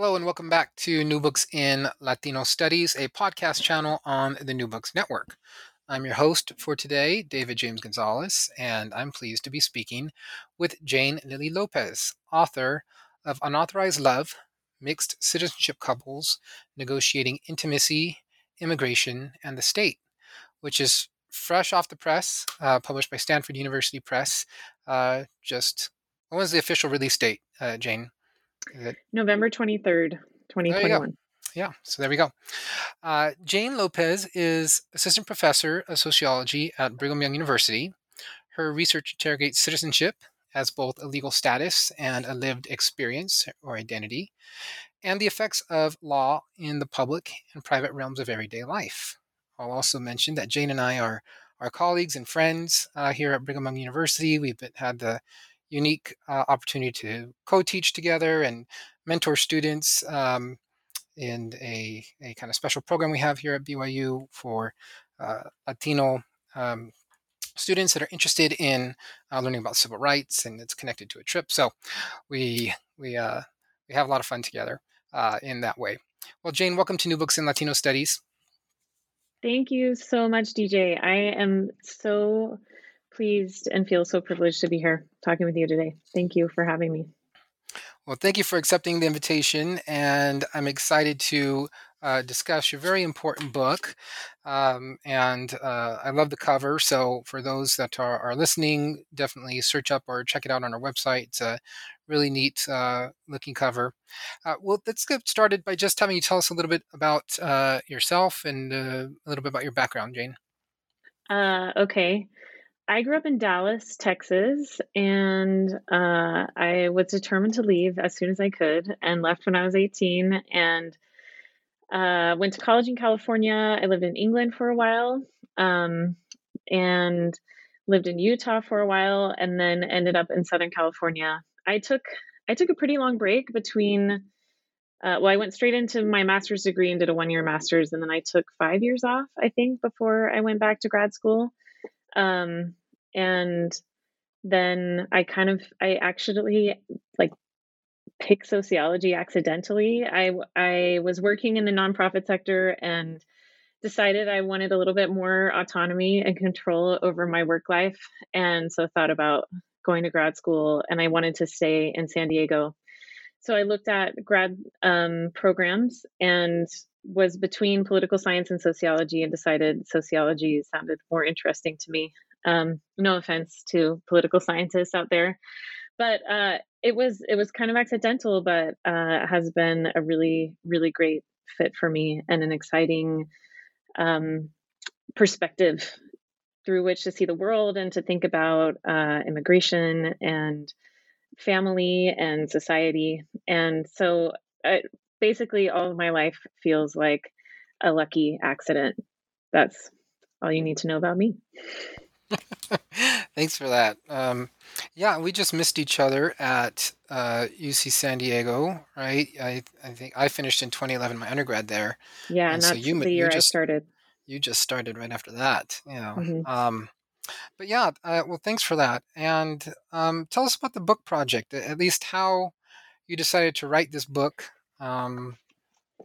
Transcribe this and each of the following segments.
Hello, and welcome back to New Books in Latino Studies, a podcast channel on the New Books Network. I'm your host for today, David James Gonzalez, and I'm pleased to be speaking with Jane Lily Lopez, author of Unauthorized Love Mixed Citizenship Couples Negotiating Intimacy, Immigration, and the State, which is fresh off the press, uh, published by Stanford University Press. Uh, just when was the official release date, uh, Jane? November 23rd, 2021. Yeah, so there we go. Uh, Jane Lopez is assistant professor of sociology at Brigham Young University. Her research interrogates citizenship as both a legal status and a lived experience or identity, and the effects of law in the public and private realms of everyday life. I'll also mention that Jane and I are our colleagues and friends uh, here at Brigham Young University. We've been, had the unique uh, opportunity to co-teach together and mentor students um, in a, a kind of special program we have here at BYU for uh, Latino um, students that are interested in uh, learning about civil rights, and it's connected to a trip. So we we uh, we have a lot of fun together uh, in that way. Well, Jane, welcome to New Books in Latino Studies. Thank you so much, DJ. I am so pleased and feel so privileged to be here talking with you today. Thank you for having me. Well, thank you for accepting the invitation, and I'm excited to uh, discuss your very important book. Um, and uh, I love the cover. So, for those that are, are, listening, definitely search up or check it out on our website. It's a really neat uh, looking cover. Uh, well, let's get started by just having you tell us a little bit about uh, yourself and uh, a little bit about your background, Jane. okay. I grew up in Dallas, Texas, and uh, I was determined to leave as soon as I could and left when I was 18 and uh, went to college in California. I lived in England for a while um, and lived in Utah for a while and then ended up in Southern California. I took I took a pretty long break between uh, well, I went straight into my master's degree and did a one year master's, and then I took five years off, I think, before I went back to grad school. Um, and then I kind of I actually like pick sociology accidentally. I I was working in the nonprofit sector and decided I wanted a little bit more autonomy and control over my work life and so thought about going to grad school and I wanted to stay in San Diego. So I looked at grad um, programs and was between political science and sociology and decided sociology sounded more interesting to me. Um, no offense to political scientists out there, but uh, it was it was kind of accidental, but uh, has been a really really great fit for me and an exciting um, perspective through which to see the world and to think about uh, immigration and family and society. And so, uh, basically, all of my life feels like a lucky accident. That's all you need to know about me. Thanks for that. Um, yeah, we just missed each other at uh, UC San Diego, right? I, I think I finished in 2011 my undergrad there. Yeah, and, and so you, the year you just, I started. You just started right after that, you know. Mm-hmm. Um, but yeah, uh, well, thanks for that. And um, tell us about the book project, at least how you decided to write this book. Um,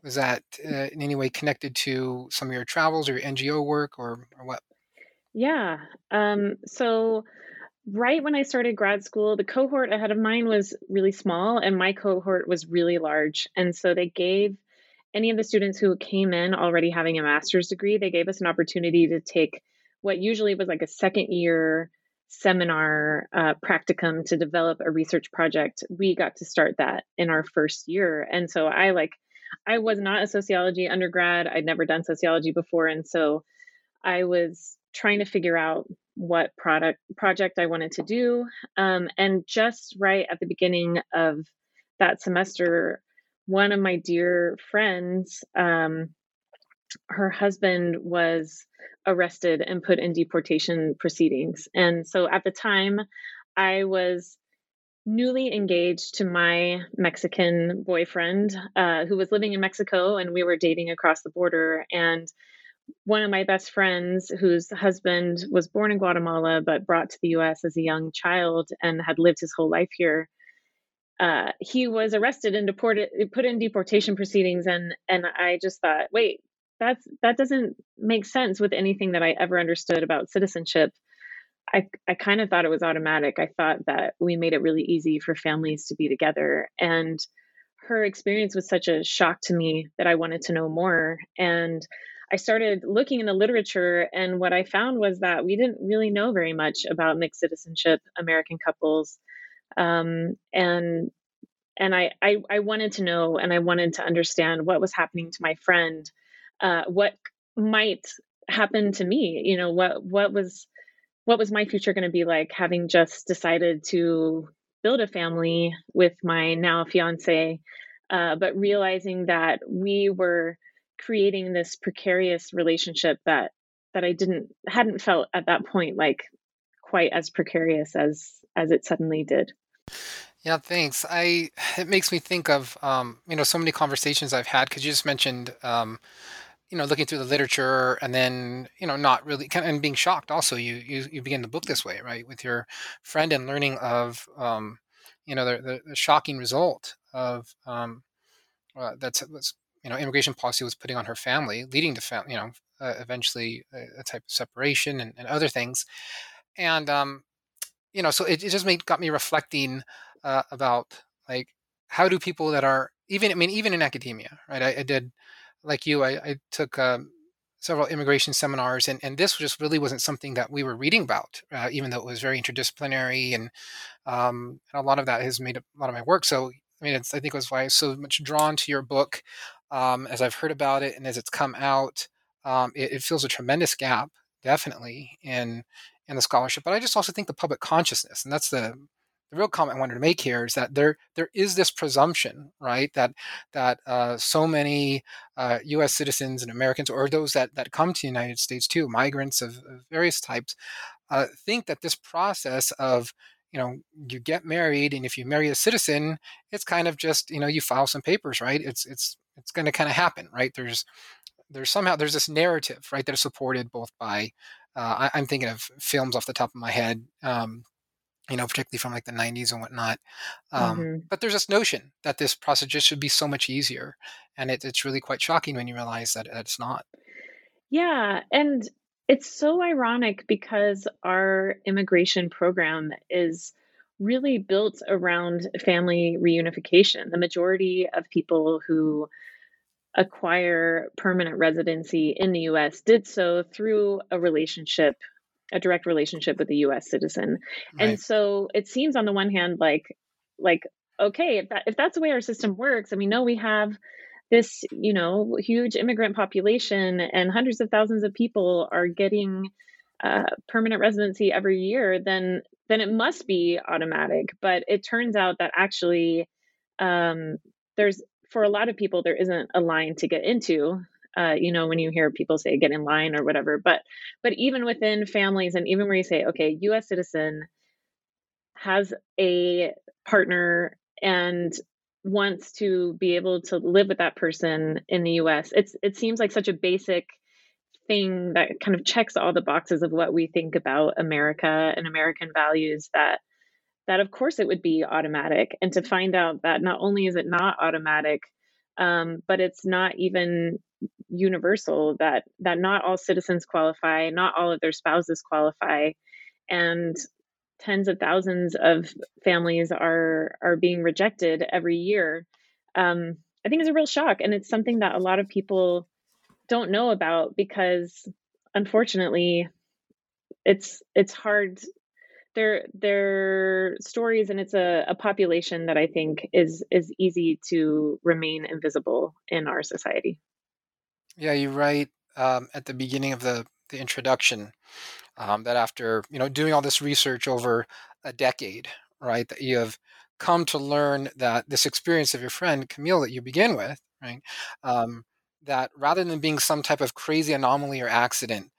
was that uh, in any way connected to some of your travels or your NGO work or, or what? Yeah. Um, so right when I started grad school, the cohort ahead of mine was really small and my cohort was really large. And so they gave any of the students who came in already having a master's degree, they gave us an opportunity to take what usually was like a second year seminar uh, practicum to develop a research project. We got to start that in our first year. And so I like, I was not a sociology undergrad. I'd never done sociology before. And so I was trying to figure out what product project I wanted to do. Um, and just right at the beginning of that semester, one of my dear friends, um, her husband was arrested and put in deportation proceedings. And so at the time, I was newly engaged to my Mexican boyfriend uh, who was living in Mexico, and we were dating across the border. And one of my best friends, whose husband was born in Guatemala but brought to the US as a young child and had lived his whole life here, uh, he was arrested and deported, put in deportation proceedings. And, and I just thought, wait, that's, that doesn't make sense with anything that I ever understood about citizenship. I, I kind of thought it was automatic. I thought that we made it really easy for families to be together. And her experience was such a shock to me that I wanted to know more. And I started looking in the literature, and what I found was that we didn't really know very much about mixed citizenship American couples, um, and and I, I, I wanted to know, and I wanted to understand what was happening to my friend, uh, what might happen to me. You know, what what was what was my future going to be like, having just decided to build a family with my now fiance, uh, but realizing that we were creating this precarious relationship that that I didn't hadn't felt at that point like quite as precarious as as it suddenly did. Yeah, thanks. I it makes me think of um, you know so many conversations I've had because you just mentioned um, you know looking through the literature and then you know not really and being shocked also you you, you begin the book this way right with your friend and learning of um, you know the, the, the shocking result of um, uh, that's you know immigration policy was putting on her family, leading to fam- you know uh, eventually a, a, type of separation and, and other things, and um, you know so it, it just made got me reflecting uh, about like how do people that are even I mean even in academia right? I, I did like you I, I took um, several immigration seminars and, and this just really wasn't something that we were reading about uh, even though it was very interdisciplinary and, um, and a lot of that has made a lot of my work. So I mean, I think it was why I was so much drawn to your book um, as I've heard about it and as it's come out, um, it, it, fills a tremendous gap, definitely in in the scholarship. But I just also think the public consciousness, and that's the the real comment I wanted to make here is that there there is this presumption, right, that that uh, so many uh, U.S. citizens and Americans, or those that that come to the United States too, migrants of, of various types, uh, think that this process of you know you get married and if you marry a citizen it's kind of just you know you file some papers right it's it's it's going to kind of happen, right? There's there's somehow there's this narrative, right, that is supported both by uh, I, am thinking of films off the top of my head, um, you know, particularly from like the 90s and whatnot. Um, mm-hmm. But there's this notion that this process just should be so much easier, and it, it's really quite shocking when you realize that it's not. Yeah, and it's so ironic because our immigration program is really built around family reunification. The majority of people who acquire permanent residency in the US did so through a relationship, a direct relationship with a US citizen. Right. And so it seems on the one hand like like okay, if that if that's the way our system works, and we know we have this, you know, huge immigrant population and hundreds of thousands of people are getting uh, permanent residency every year, then then it must be automatic. But it turns out that actually um, there's for a lot of people there isn't a line to get into. Uh, you know, when you hear people say get in line or whatever, but but even within families and even where you say, okay, U.S. citizen has a partner and wants to be able to live with that person in the US. It's it seems like such a basic thing that kind of checks all the boxes of what we think about America and American values that that of course it would be automatic. And to find out that not only is it not automatic um, but it's not even universal that that not all citizens qualify not all of their spouses qualify and tens of thousands of families are are being rejected every year um, I think is a real shock, and it's something that a lot of people don't know about because, unfortunately, it's it's hard. They're they're stories, and it's a, a population that I think is is easy to remain invisible in our society. Yeah, you write um, at the beginning of the the introduction um, that after you know doing all this research over a decade, right, that you have come to learn that this experience of your friend Camille that you begin with, right, um, that rather than being some type of crazy anomaly or accident,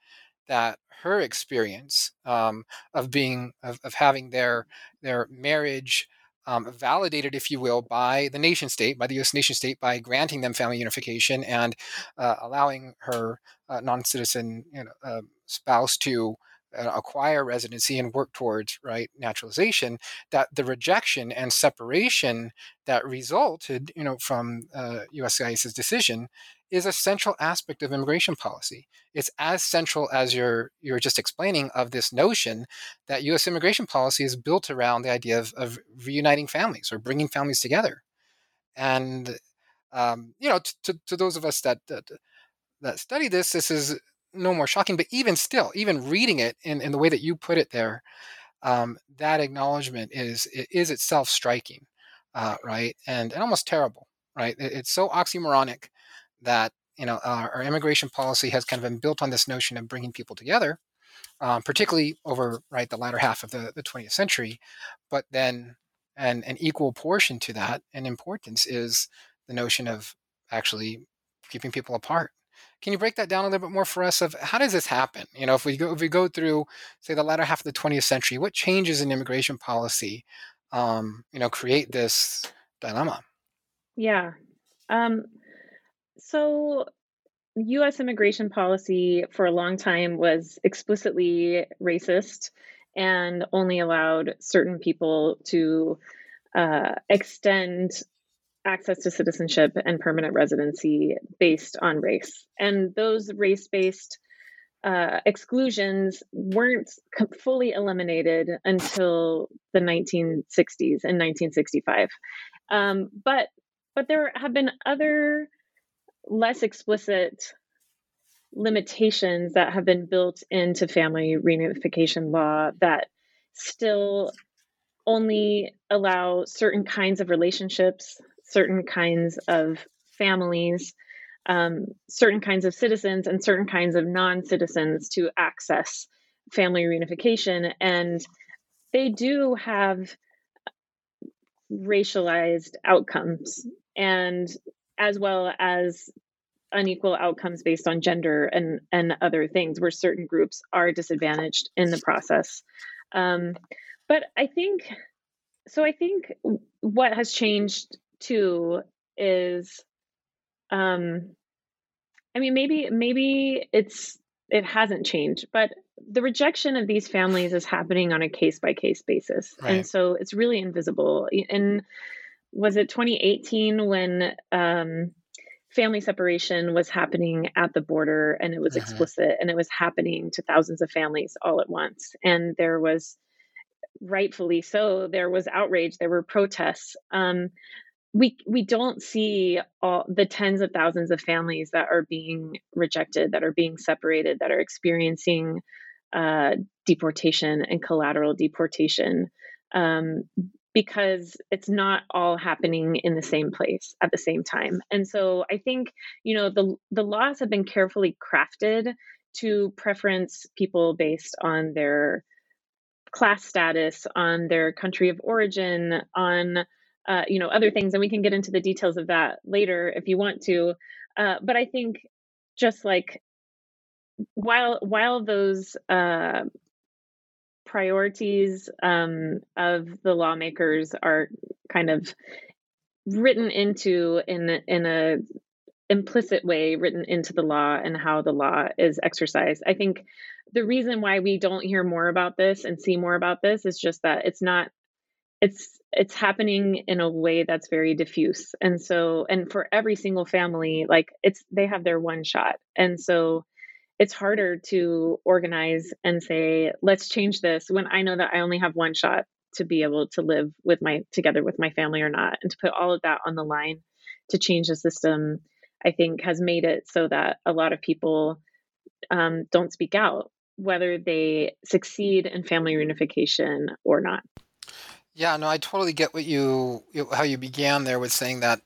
that her experience um, of being of, of having their their marriage um, validated, if you will, by the nation state, by the U.S. nation state, by granting them family unification and uh, allowing her uh, non-citizen you know, uh, spouse to uh, acquire residency and work towards right naturalization that the rejection and separation that resulted you know from uh, USCIS's decision is a central aspect of immigration policy. It's as central as you're you're just explaining of this notion that U.S. immigration policy is built around the idea of, of reuniting families or bringing families together. And um, you know, to, to those of us that, that that study this, this is no more shocking. But even still, even reading it in, in the way that you put it there, um, that acknowledgement is is itself striking, uh, right, and and almost terrible, right? It, it's so oxymoronic that you know our, our, immigration policy has kind of been built on this notion of bringing people together, um, particularly over right the latter half of the, the 20th century, but then an, an equal portion to that and importance is the notion of actually keeping people apart. Can you break that down a little bit more for us? Of how does this happen? You know, if we go if we go through say the latter half of the 20th century, what changes in immigration policy, um, you know, create this dilemma? Yeah. Um, so, US immigration policy for a long time was explicitly racist and only allowed certain people to uh, extend access to citizenship and permanent residency based on race. And those race based uh, exclusions weren't fully eliminated until the 1960s and 1965. Um, but but there have been other less explicit limitations that have been built into family reunification law that still only allow certain kinds of relationships, certain kinds of families, um, certain kinds of citizens, and certain kinds of non citizens to access family reunification. And they do have racialized outcomes. And as well as unequal outcomes based on gender and and other things where certain groups are disadvantaged in the process. Um, but i think so i think what has changed too is um i mean maybe maybe it's it hasn't changed but the rejection of these families is happening on a case by case basis right. and so it's really invisible. And was it 2018 when um, family separation was happening at the border and it was uh-huh. explicit and it was happening to thousands of families all at once? And there was rightfully so there was outrage there were protests. Um, we we don't see all the tens of thousands of families that are being rejected that are being separated that are experiencing uh, deportation and collateral deportation. Um, because it's not all happening in the same place at the same time. And so I think, you know, the the laws have been carefully crafted to preference people based on their class status, on their country of origin, on uh, you know other things, and we can get into the details of that later if you want to. Uh, but I think just like while while those uh, priorities um, of the lawmakers are kind of written into in in a implicit way written into the law and how the law is exercised. I think the reason why we don't hear more about this and see more about this is just that it's not it's it's happening in a way that's very diffuse. And so and for every single family like it's they have their one shot. And so it's harder to organize and say let's change this when i know that i only have one shot to be able to live with my together with my family or not and to put all of that on the line to change the system, I think has made it so that a lot of people um, don't speak out, whether they succeed in family reunification or not. Yeah, no, I totally get what you, how you began there with saying that,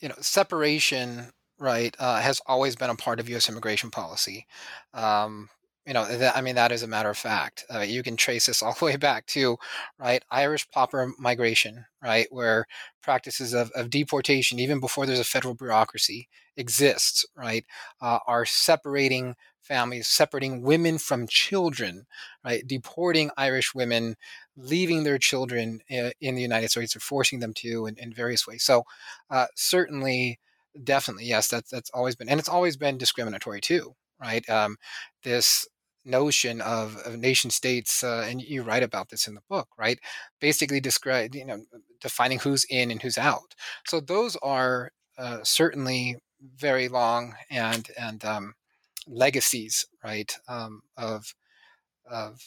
you know, separation, right, uh, has always been a part of U.S. immigration policy. Um, you know, that, I mean, that is a matter of fact. Uh, you can trace this all the way back to, right, Irish pauper migration, right, where practices of, of deportation, even before there's a federal bureaucracy, exists, right, uh, are separating families, separating women from children, right, deporting Irish women, leaving their children in, uh, in the United States or forcing them to in, in various ways. So, uh, certainly, definitely, yes, that's that's always been, and it's always been discriminatory too, right? Um, this notion of, of nation states, uh, and you write about this in the book, right? Basically, describe you know defining who's in and who's out. So those are uh, certainly very long and and um, legacies, right, um, of of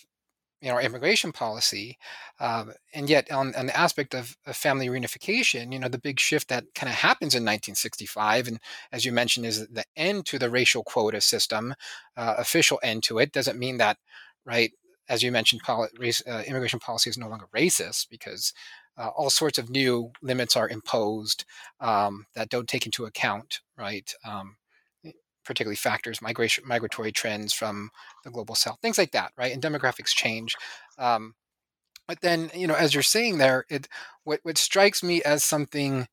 you know immigration policy um, and yet on, on, the aspect of, of, family reunification you know the big shift that kind of happens in 1965 and as you mentioned is the end to the racial quota system uh, official end to it doesn't mean that right as you mentioned race, uh, immigration policy is no longer racist because uh, all sorts of new limits are imposed um, that don't take into account right um, particularly factors, migration, migratory trends from the global south, things like that, right? And demographics change. Um, but then, you know, as you're saying there, it what what strikes me as something,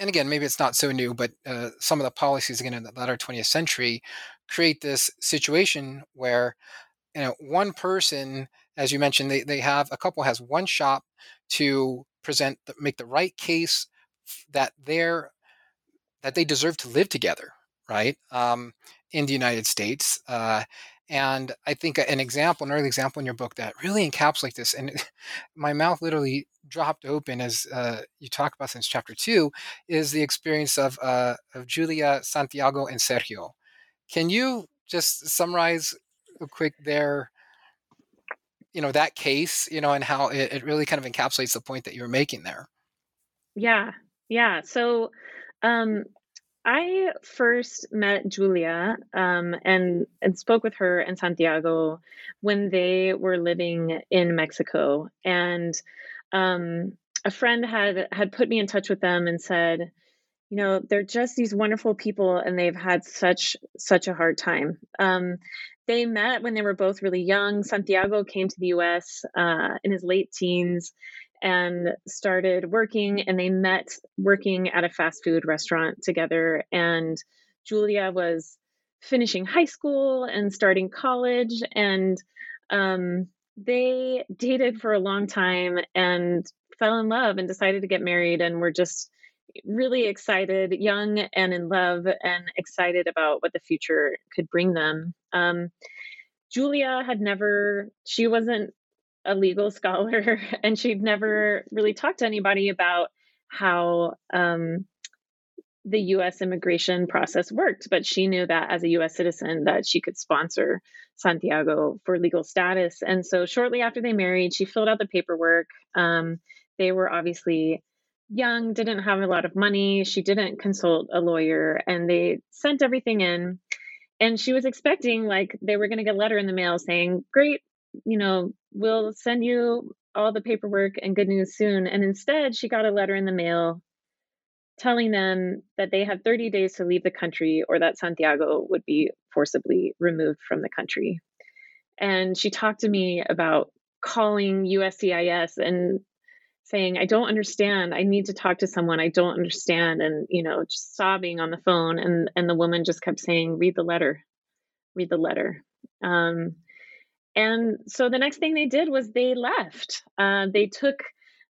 and again, maybe it's not so new, but uh, some of the policies again in the latter 20th century create this situation where, you know, one person, as you mentioned, they they have a couple has one shop to present, make the right case that they're that they deserve to live together right, um, in the United States. Uh, and I think an example, an early example in your book that really encapsulates this, and my mouth literally dropped open as uh, you talk about since chapter two, is the experience of, uh, of Julia, Santiago, and Sergio. Can you just summarize a quick there, you know, that case, you know, and how it, it really kind of encapsulates the point that you were making there? Yeah, yeah. So um, I first met Julia um, and and spoke with her and Santiago when they were living in Mexico, and um, a friend had had put me in touch with them and said, you know, they're just these wonderful people, and they've had such such a hard time. Um, they met when they were both really young. Santiago came to the U.S. Uh, in his late teens and started working and they met working at a fast food restaurant together. And julia was finishing high school and starting college and um, they dated for a long time and fell in love and decided to get married and were just really excited young and in love and excited about what the future could bring them. Um, julia had never she wasn't a legal scholar and she'd never really talked to anybody about how um, the US immigration process worked, but she knew that as a US citizen that she could sponsor Santiago for legal status. And so shortly after they married, she filled out the paperwork. Um, they were obviously young, didn't have a lot of money. She didn't consult a lawyer and they sent everything in. And she was expecting like they were going to get a letter in the mail saying, "Great, you know, we'll send you all the paperwork and good news soon. And instead, she got a letter in the mail telling them that they had 30 days to leave the country or that Santiago would be forcibly removed from the country. And she talked to me about calling USCIS and saying, I don't understand. I need to talk to someone. I don't understand. And, you know, just sobbing on the phone. And, and the woman just kept saying, read the letter, read the letter. Um, and so the next thing they did was they left. Uh, they took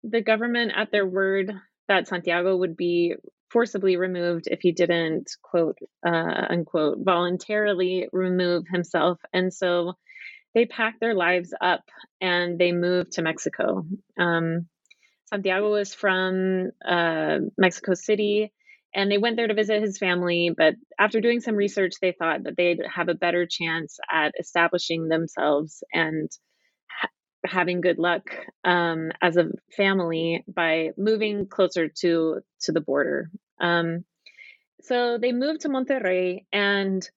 the government at their word that Santiago would be forcibly removed if he didn't, quote, uh, unquote, voluntarily remove himself. And so they packed their lives up and they moved to Mexico. Um, Santiago was from uh, Mexico City and they went there to visit his family. But after doing some research, they thought that they'd have a better chance at establishing themselves and having good luck um, as a family by moving closer to to the border. Um, so they moved to Monterrey, and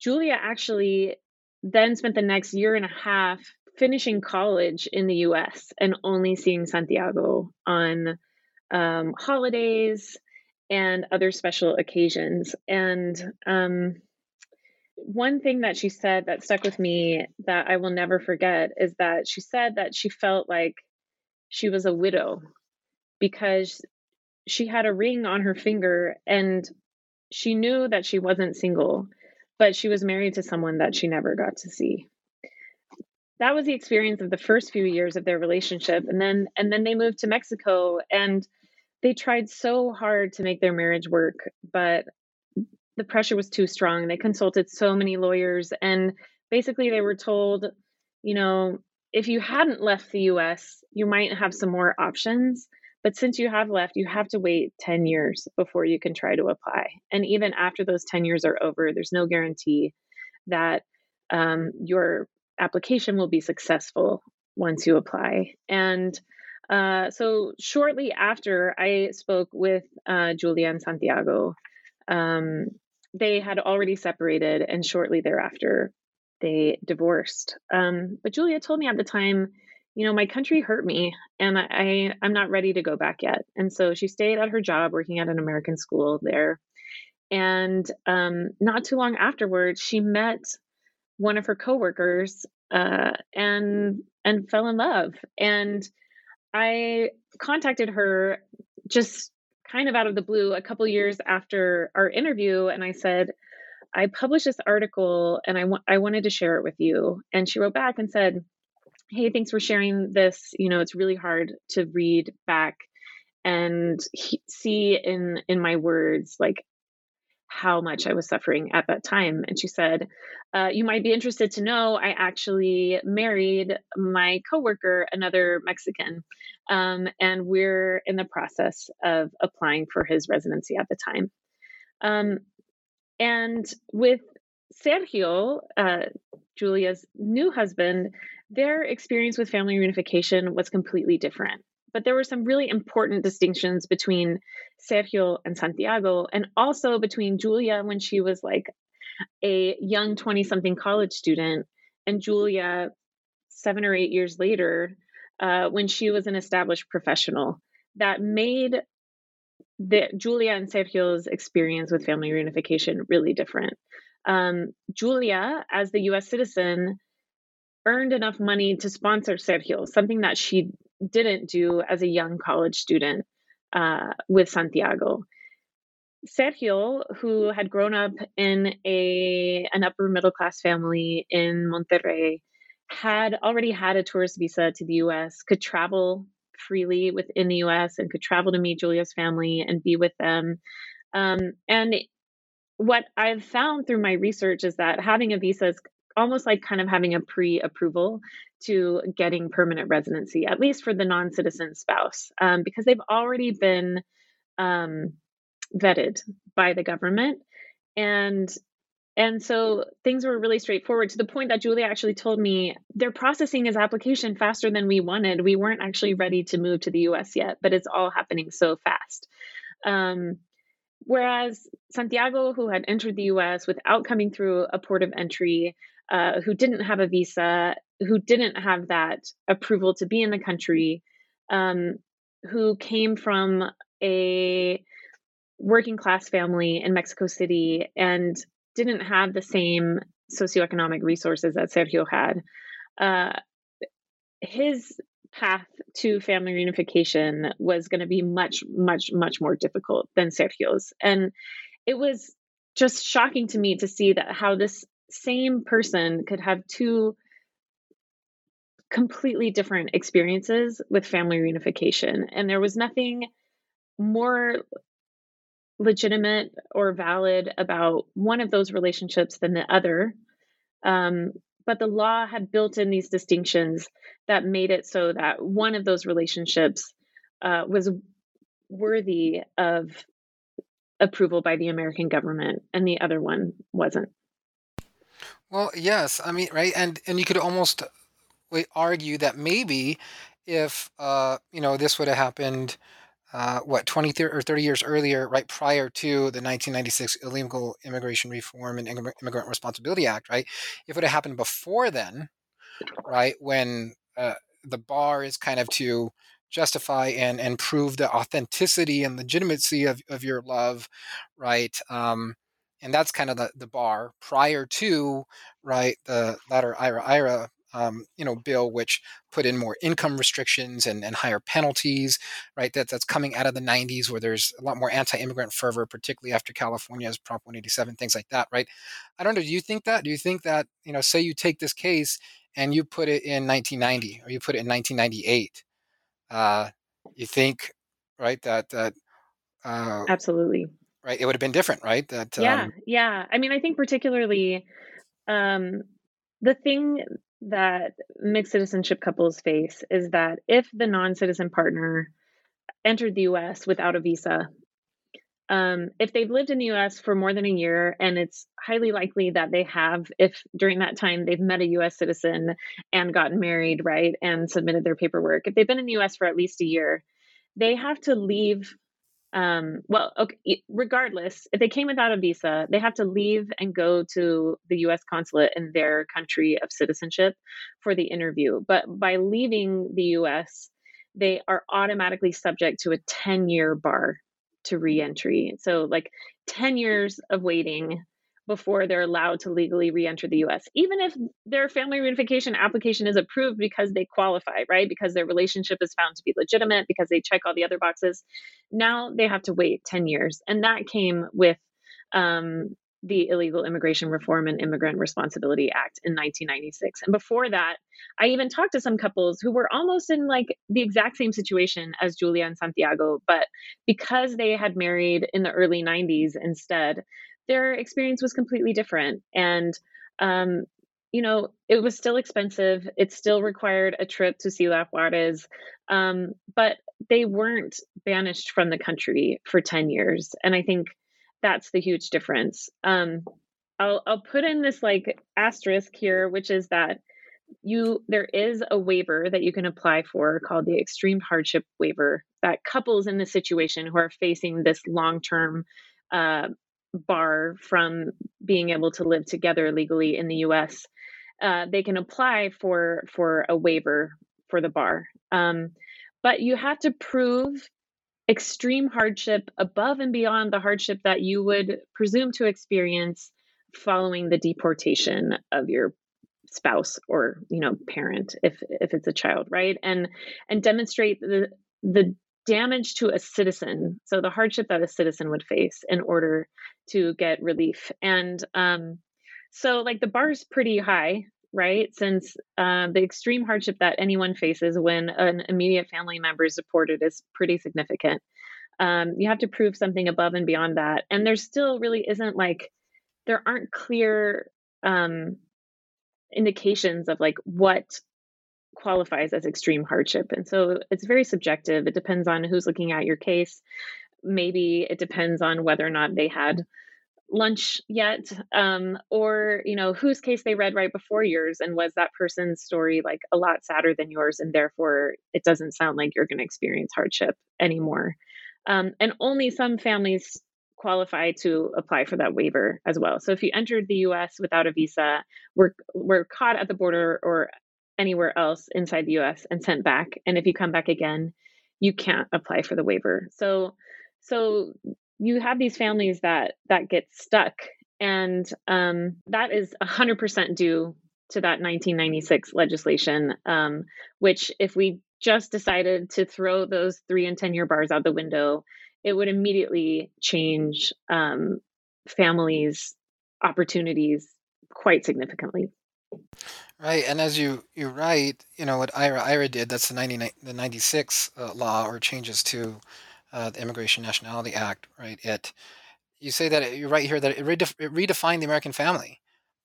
Julia actually then spent the next year and a half finishing college in the U.S. and only seeing Santiago on um, holidays and other special occasions. And um, one thing that she said that stuck with me that I will never forget is that she said that she felt like she was a widow because she had a ring on her finger and she knew that she wasn't single, but she was married to someone that she never got to see. That was the experience of the first few years of their relationship and then and then they moved to Mexico and they tried so hard to make their marriage work, but the pressure was too strong. They consulted so many lawyers, and basically, they were told, you know, if you hadn't left the US, you might have some more options. But since you have left, you have to wait 10 years before you can try to apply. And even after those 10 years are over, there's no guarantee that um, your application will be successful once you apply. And uh, so shortly after I spoke with uh, Julia and Santiago, um, they had already separated, and shortly thereafter, they divorced. Um, but Julia told me at the time, you know, my country hurt me, and I, I'm not ready to go back yet. And so she stayed at her job working at an American school there. And um, not too long afterwards, she met one of her coworkers uh, and and fell in love. And I contacted her just kind of out of the blue a couple years after our interview and I said, I published this article and I, I wanted to share it with you. And she wrote back and said, Hey, thanks for sharing this. You know, it's really hard to read back and he- see in in my words like how much I was suffering at that time. And she said, uh, You might be interested to know I actually married my coworker, another Mexican, um, and we're in the process of applying for his residency at the time. Um, and with Sergio, uh, Julia's new husband, their experience with family reunification was completely different but there were some really important distinctions between Sergio and Santiago, and also between Julia when she was like a young 20 something college student, and Julia seven or eight years later uh, when she was an established professional. That made the Julia and Sergio's experience with family reunification really different. Um, Julia, as the US citizen, earned enough money to sponsor Sergio, something that she didn't do as a young college student uh, with Santiago. Sergio, who had grown up in a an upper middle class family in Monterrey, had already had a tourist visa to the U.S., could travel freely within the U.S. and could travel to meet Julia's family and be with them. Um, and what I've found through my research is that having a visa is almost like kind of having a pre-approval to getting permanent residency, at least for the non-citizen spouse, um, because they've already been um, vetted by the government, and and so things were really straightforward to the point that Julia actually told me they're processing his application faster than we wanted. We weren't actually ready to move to the U.S. yet, but it's all happening so fast. Um, whereas Santiago, who had entered the U.S. without coming through a port of entry, uh, who didn't have a visa, who didn't have that approval to be in the country, um, who came from a working class family in Mexico City and didn't have the same socioeconomic resources that Sergio had. Uh, his path to family reunification was going to be much, much, much more difficult than Sergio's. And it was just shocking to me to see that how this same person could have two completely different experiences with family reunification. And there was nothing more legitimate or valid about one of those relationships than the other. Um, but the law had built in these distinctions that made it so that one of those relationships uh, was worthy of approval by the American government and the other one wasn't. Well, yes, I mean, right, and and you could almost argue that maybe if uh, you know this would have happened uh, what 20 or 30 years earlier right prior to the 1996 illegal immigration reform and immigrant responsibility act right if it have happened before then right when uh, the bar is kind of to justify and and prove the authenticity and legitimacy of, of your love right um, and that's kind of the, the bar prior to right the latter ira ira um, you know, bill which put in more income restrictions and, and higher penalties, right? That that's coming out of the 90s where there's a lot more anti-immigrant fervor, particularly after California's Prop 187, things like that, right? I don't know. Do you think that? Do you think that you know, say you take this case and you put it in 1990 or you put it in 1998, uh, you think, right, that that uh, absolutely right, it would have been different, right? That yeah, um, yeah. I mean, I think particularly um, the thing that mixed citizenship couples face is that if the non citizen partner entered the US without a visa, um, if they've lived in the US for more than a year, and it's highly likely that they have, if during that time they've met a US citizen and gotten married, right, and submitted their paperwork, if they've been in the US for at least a year, they have to leave um, well, okay, regardless, if they came without a visa, they have to leave and go to the US consulate in their country of citizenship for the interview. But by leaving the US, they are automatically subject to a 10 year bar to reentry. So, like 10 years of waiting before they're allowed to legally re-enter the US even if their family reunification application is approved because they qualify right? Because their relationship is found to be legitimate because they check all the other boxes. Now they have to wait 10 years and that came with um, the Illegal Immigration Reform and Immigrant Responsibility Act in 1996 and before that I even talked to some couples who were almost in like the exact same situation as Julia and Santiago but because they had married in the early 90s instead their experience was completely different. And, um, you know, it was still expensive. It still required a trip to Ciudad Juarez, um, but they weren't banished from the country for 10 years. And I think that's the huge difference. Um, I'll, I'll put in this like asterisk here, which is that you there is a waiver that you can apply for called the extreme hardship waiver that couples in this situation who are facing this long-term uh, bar from being able to live together legally in the U.S. Uh, they can apply for for a waiver for the bar, um, but you have to prove extreme hardship above and beyond the hardship that you would presume to experience following the deportation of your spouse or you know parent if if it's a child right and and demonstrate the the damage to a citizen, so the hardship that a citizen would face in order to get relief. And um, so, like, the bar is pretty high, right? Since uh, the extreme hardship that anyone faces when an immediate family member is deported is pretty significant. Um, you have to prove something above and beyond that. And there still really isn't like, there aren't clear um, indications of like what qualifies as extreme hardship. And so it's very subjective. It depends on who's looking at your case. Maybe it depends on whether or not they had lunch yet um, or you know whose case they read right before yours and was that person's story like a lot sadder than yours and therefore it doesn't sound like you're going to experience hardship anymore um, and only some families qualify to apply for that waiver as well so if you entered the us without a visa were were caught at the border or anywhere else inside the US and sent back. And if you come back again, you can't apply for the waiver. So so you have these families that that get stuck and um, that is 100% due to that 1996 legislation um, which if we just decided to throw those three and 10 year bars out the window it would immediately change um, families opportunities quite significantly Right, and as you you write, you know what IRA IRA did. That's the ninety the ninety six uh, law or changes to uh, the Immigration Nationality Act. Right, it you say that it, you write here that it, redef- it redefined the American family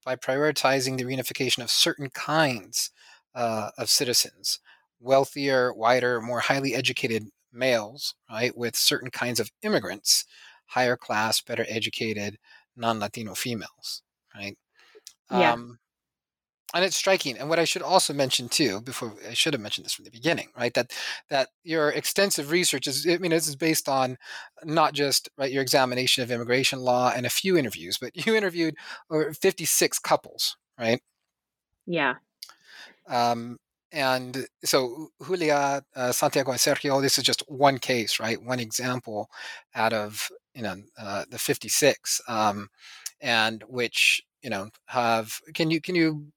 by prioritizing the reunification of certain kinds uh, of citizens, wealthier, wider, more highly educated males, right, with certain kinds of immigrants, higher class, better educated, non Latino females, right. Yeah. Um, and it's striking. And what I should also mention too, before I should have mentioned this from the beginning, right? That that your extensive research is, I mean, this is based on not just right your examination of immigration law and a few interviews, but you interviewed over 56 couples, right? Yeah. Um, and so Julia, uh, Santiago, and Sergio, this is just one case, right? One example out of you know uh, the 56, um, and which you know have. Can you can you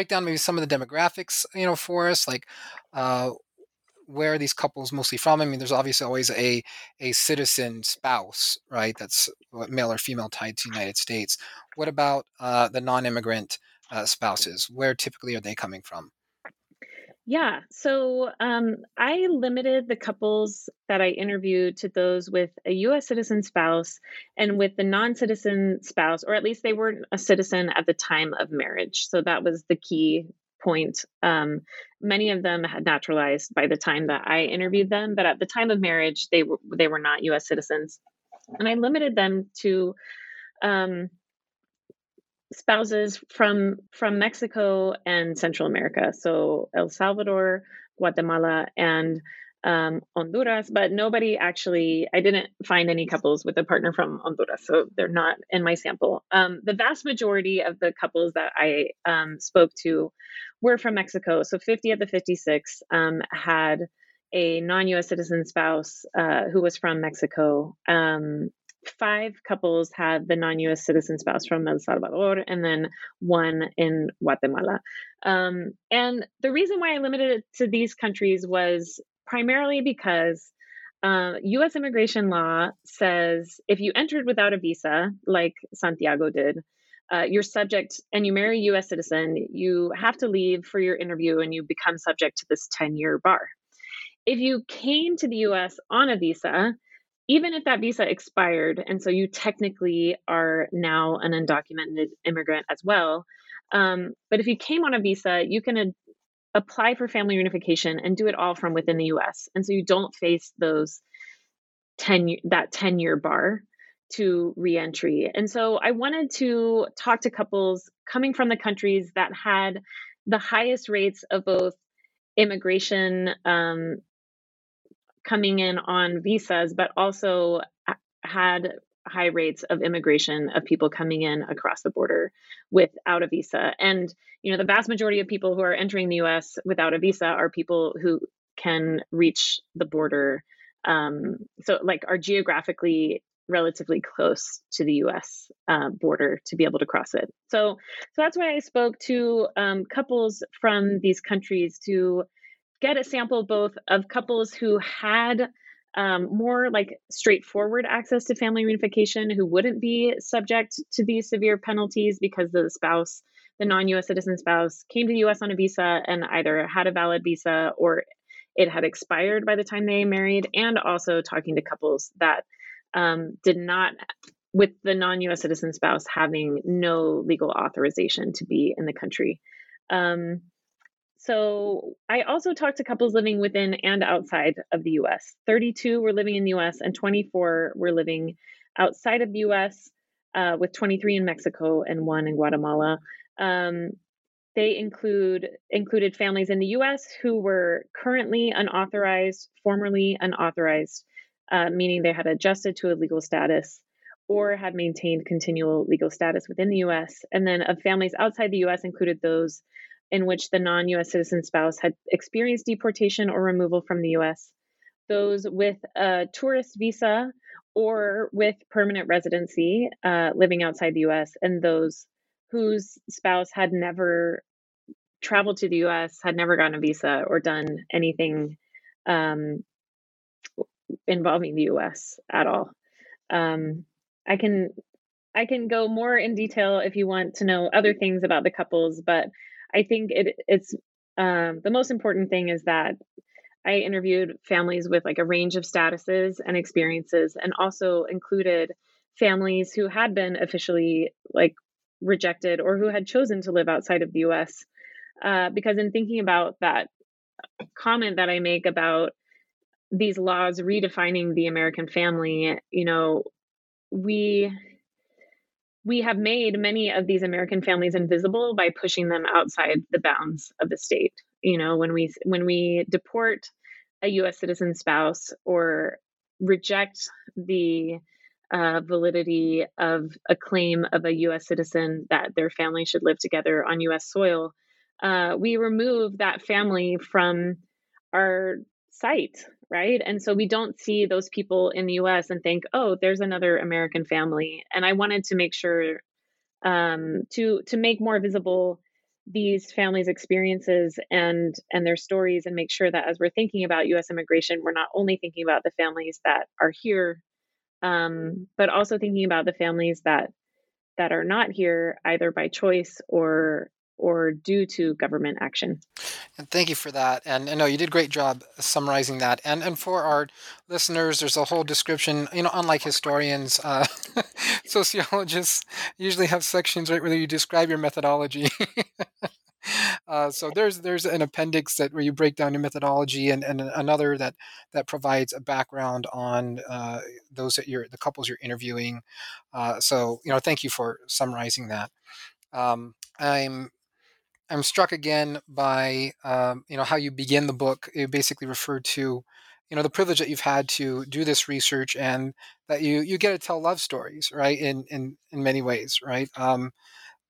break down maybe some of the demographics, you know, for us, like uh, where are these couples mostly from? I mean, there's obviously always a a citizen spouse, right? That's male or female tied to the United States. What about uh, the non-immigrant uh, spouses? Where typically are they coming from? Yeah. So um, I limited the couples that I interviewed to those with a US citizen spouse and with the non citizen spouse, or at least they weren't a citizen at the time of marriage. So that was the key point. Um, many of them had naturalized by the time that I interviewed them, but at the time of marriage, they were they were not U.S. citizens, and I limited them to um, spouses from from Mexico and Central America, so El Salvador, Guatemala, and um, Honduras. But nobody actually, I didn't find any couples with a partner from Honduras, so they're not in my sample. Um, the vast majority of the couples that I um, spoke to were from Mexico. So 50 of the 56 um, had a non-U.S. citizen spouse uh, who was from Mexico. Um, five couples had the non-U.S. citizen spouse from El Salvador, and then one in Guatemala. Um, and the reason why I limited it to these countries was primarily because uh, U.S. immigration law says if you entered without a visa, like Santiago did, uh, you're subject and you marry a U.S. citizen, you have to leave for your interview and you become subject to this 10 year bar. If you came to the U.S. on a visa, even if that visa expired, and so you technically are now an undocumented immigrant as well. Um, but if you came on a visa, you can apply for family reunification and do it all from within the U.S. And so you don't face those ten that ten year bar to reentry. And so I wanted to talk to couples coming from the countries that had the highest rates of both immigration um, coming in on visas, but also had high rates of immigration of people coming in across the border without a visa. And, you know, the vast majority of people who are entering the US without a visa are people who can reach the border. Um, so, like, are geographically relatively close to the US uh, border to be able to cross it. So, so that's why I spoke to um, couples from these countries to get a sample both of couples who had um, more like straightforward access to family reunification who wouldn't be subject to these severe penalties because the spouse, the non US citizen spouse, came to the US on a visa and either had a valid visa or it had expired by the time they married, and also talking to couples that um, did not, with the non US citizen spouse having no legal authorization to be in the country. Um, so I also talked to couples living within and outside of the US. 32 were living in the US and 24 were living outside of the US, uh, with 23 in Mexico and one in Guatemala. Um, they include included families in the U.S. who were currently unauthorized, formerly unauthorized, uh, meaning they had adjusted to a legal status or had maintained continual legal status within the U.S. And then of families outside the U.S. included those in which the non US citizen spouse had experienced deportation or removal from the US, those with a tourist visa or with permanent residency uh, living outside the US, and those whose spouse had never traveled to the US, had never gotten a visa, or done anything um, involving the US at all. Um, I can I can go more in detail if you want to know other things about the couples, but I think it it's um, the most important thing is that I interviewed families with like a range of statuses and experiences, and also included families who had been officially like rejected or who had chosen to live outside of the U.S. Uh, because in thinking about that comment that I make about these laws redefining the American family, you know, we we have made many of these American families invisible by pushing them outside the bounds of the state. You know, when we when we deport a U.S. citizen spouse or reject the uh, validity of a claim of a U.S. citizen that their family should live together on U.S. soil, uh, we remove that family from our sight, right? And so we don't see those people in the US and think, oh, there's another American family. And I wanted to make sure um, to to make more visible these families' experiences and and their stories, and make sure that as we're thinking about U.S. immigration, we're not only thinking about the families that are here, um, but also thinking about the families that that are not here either by choice or or due to government action. And thank you for that. And I know you did a great job summarizing that. And and for our listeners, there's a whole description. You know, unlike historians, uh, sociologists usually have sections right where you describe your methodology. Uh, so there's there's an appendix that where you break down your methodology, and, and another that that provides a background on uh, those that you're the couples you're interviewing. Uh, so you know, thank you for summarizing that. Um, I'm I'm struck again by um, you know how you begin the book. You basically referred to you know the privilege that you've had to do this research and that you you get to tell love stories right in in in many ways right um,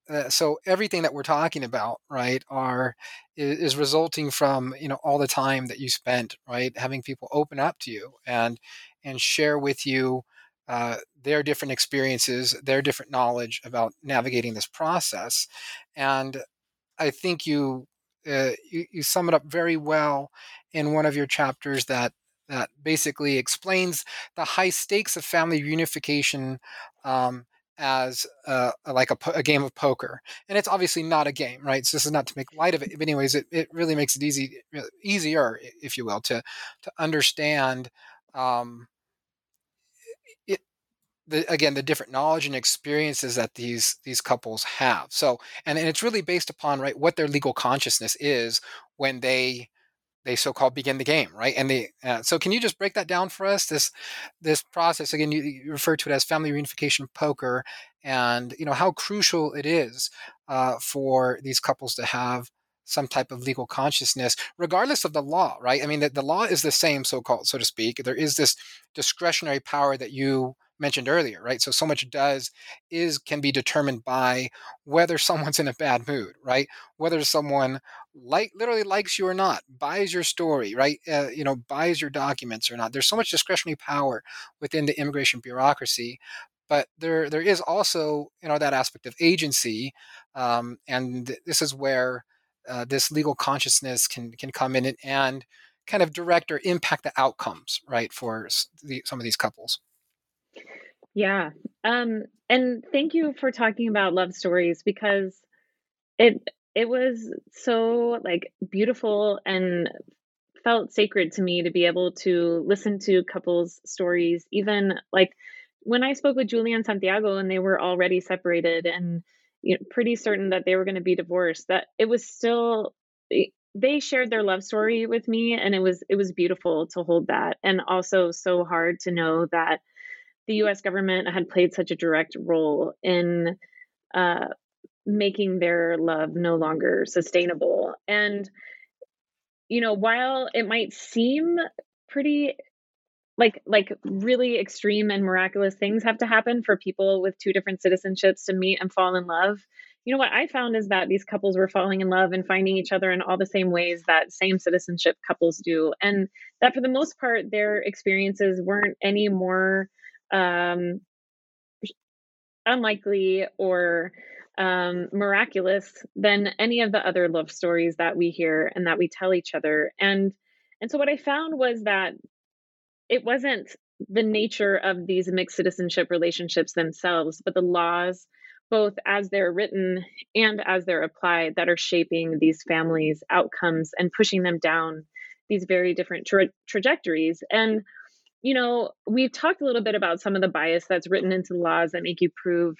uh, so everything that we're talking about right are is, is, resulting from you know all the time that you spent right having people open up to you and and share with you uh, their different experiences their different knowledge about navigating this process and I think you, uh, you, you sum it up very well in one of your chapters that that basically explains the high stakes of family reunification um, as uh, like a, a, game of poker. And it's obviously not a game, right? So this is not to make light of it. But anyways, it, it really makes it easy, easier, if you will, to to understand um, the, again the different knowledge and experiences that these these couples have so and, and it's really based upon right what their legal consciousness is when they they so-called begin the game right and they uh, so can you just break that down for us this this process again you, you refer to it as family reunification poker and you know how crucial it is uh, for these couples to have some type of legal consciousness, regardless of the law, right? I mean, the, the law is the same, so called, so to speak. There is this discretionary power that you mentioned earlier, right? So so much does is can be determined by whether someone's in a bad mood, right? Whether someone like literally likes you or not, buys your story, right? Uh, you know, buys your documents or not. There's so much discretionary power within the immigration bureaucracy, but there there is also you know that aspect of agency, um, and this is where uh, this legal consciousness can can come in and, and kind of direct or impact the outcomes, right, for the, some of these couples. Yeah. Um, and thank you for talking about love stories because it it was so like beautiful and felt sacred to me to be able to listen to couples stories even like when I spoke with Julia and Santiago and they were already separated and you know, pretty certain that they were going to be divorced that it was still they shared their love story with me and it was it was beautiful to hold that and also so hard to know that the US government had played such a direct role in uh, making their love no longer sustainable. And, you know, while it might seem pretty like like really extreme and miraculous things have to happen for people with two different citizenships to meet and fall in love you know what i found is that these couples were falling in love and finding each other in all the same ways that same citizenship couples do and that for the most part their experiences weren't any more um, unlikely or um, miraculous than any of the other love stories that we hear and that we tell each other. And and so what I found was that it wasn't the nature of these mixed citizenship relationships themselves, but the laws, both as they're written and as they're applied, that are shaping these families' outcomes and pushing them down these very different tra- trajectories. And you know, we've talked a little bit about some of the bias that's written into laws that make you prove